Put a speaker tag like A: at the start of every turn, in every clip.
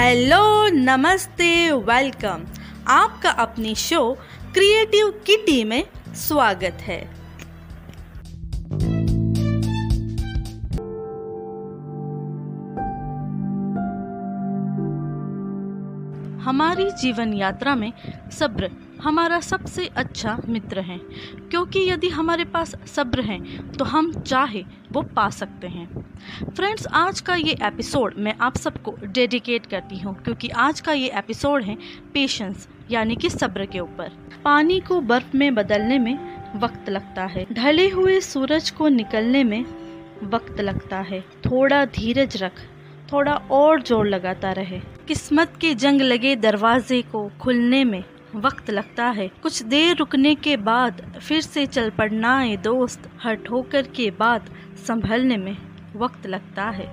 A: Hello, नमस्ते, welcome. आपका अपनी शो क्रिएटिव किटी में स्वागत है। हमारी जीवन यात्रा में सब्र हमारा सबसे अच्छा मित्र है। क्योंकि यदि हमारे पास सब्र है तो हम चाहे वो पा सकते हैं। फ्रेंड्स, आज का ये एपिसोड मैं आप सबको डेडिकेट करती हूँ, क्योंकि आज का ये एपिसोड है पेशेंस, यानी कि सब्र के ऊपर। पानी को बर्फ़ में बदलने में वक्त लगता है। ढले हुए सूरज को निकलने में वक्त लगता है। थोड़ा धीरज रख, थोड़ा और ज़ोर लगाता रहे। किस्मत के जंग लगे दरवाजे को खुलने में वक्त लगता है। कुछ देर रुकने के बाद फिर से चल पड़ना है दोस्त, हर ठोकर के बाद संभलने में वक्त लगता है।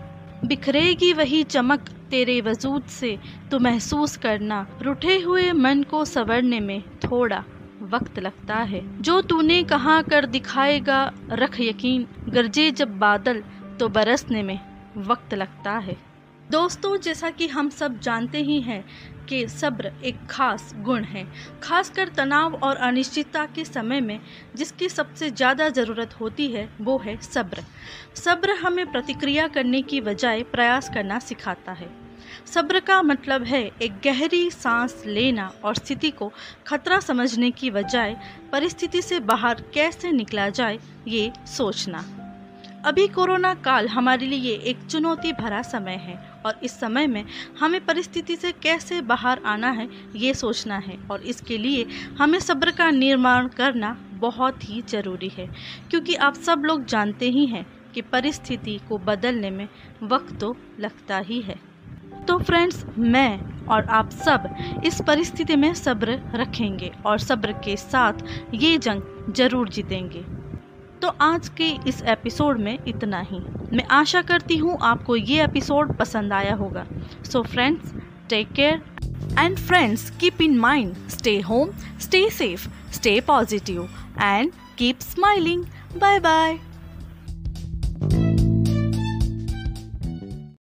A: बिखरेगी वही चमक तेरे वजूद से तो महसूस करना, रुठे हुए मन को संवरने में थोड़ा वक्त लगता है। जो तूने कहा कर दिखाएगा, रख यकीन, गरजे जब बादल तो बरसने में वक्त लगता है। दोस्तों, जैसा कि हम सब जानते ही हैं कि सब्र एक खास गुण है, खासकर तनाव और अनिश्चितता के समय में जिसकी सबसे ज़्यादा ज़रूरत होती है, वो है सब्र। सब्र हमें प्रतिक्रिया करने की बजाय प्रयास करना सिखाता है। सब्र का मतलब है एक गहरी सांस लेना और स्थिति को खतरा समझने की बजाय परिस्थिति से बाहर कैसे निकला जाए, ये सोचना। अभी कोरोना काल हमारे लिए एक चुनौती भरा समय है और इस समय में हमें परिस्थिति से कैसे बाहर आना है, ये सोचना है और इसके लिए हमें सब्र का निर्माण करना बहुत ही ज़रूरी है, क्योंकि आप सब लोग जानते ही हैं कि परिस्थिति को बदलने में वक्त तो लगता ही है। तो फ्रेंड्स, मैं और आप सब इस परिस्थिति में सब्र रखेंगे और सब्र के साथ ये जंग ज़रूर जीतेंगे। तो आज के इस एपिसोड में इतना ही। मैं आशा करती हूँ आपको ये एपिसोड पसंद आया होगा। So friends take care and friends keep in mind stay home stay safe stay positive and keep smiling bye bye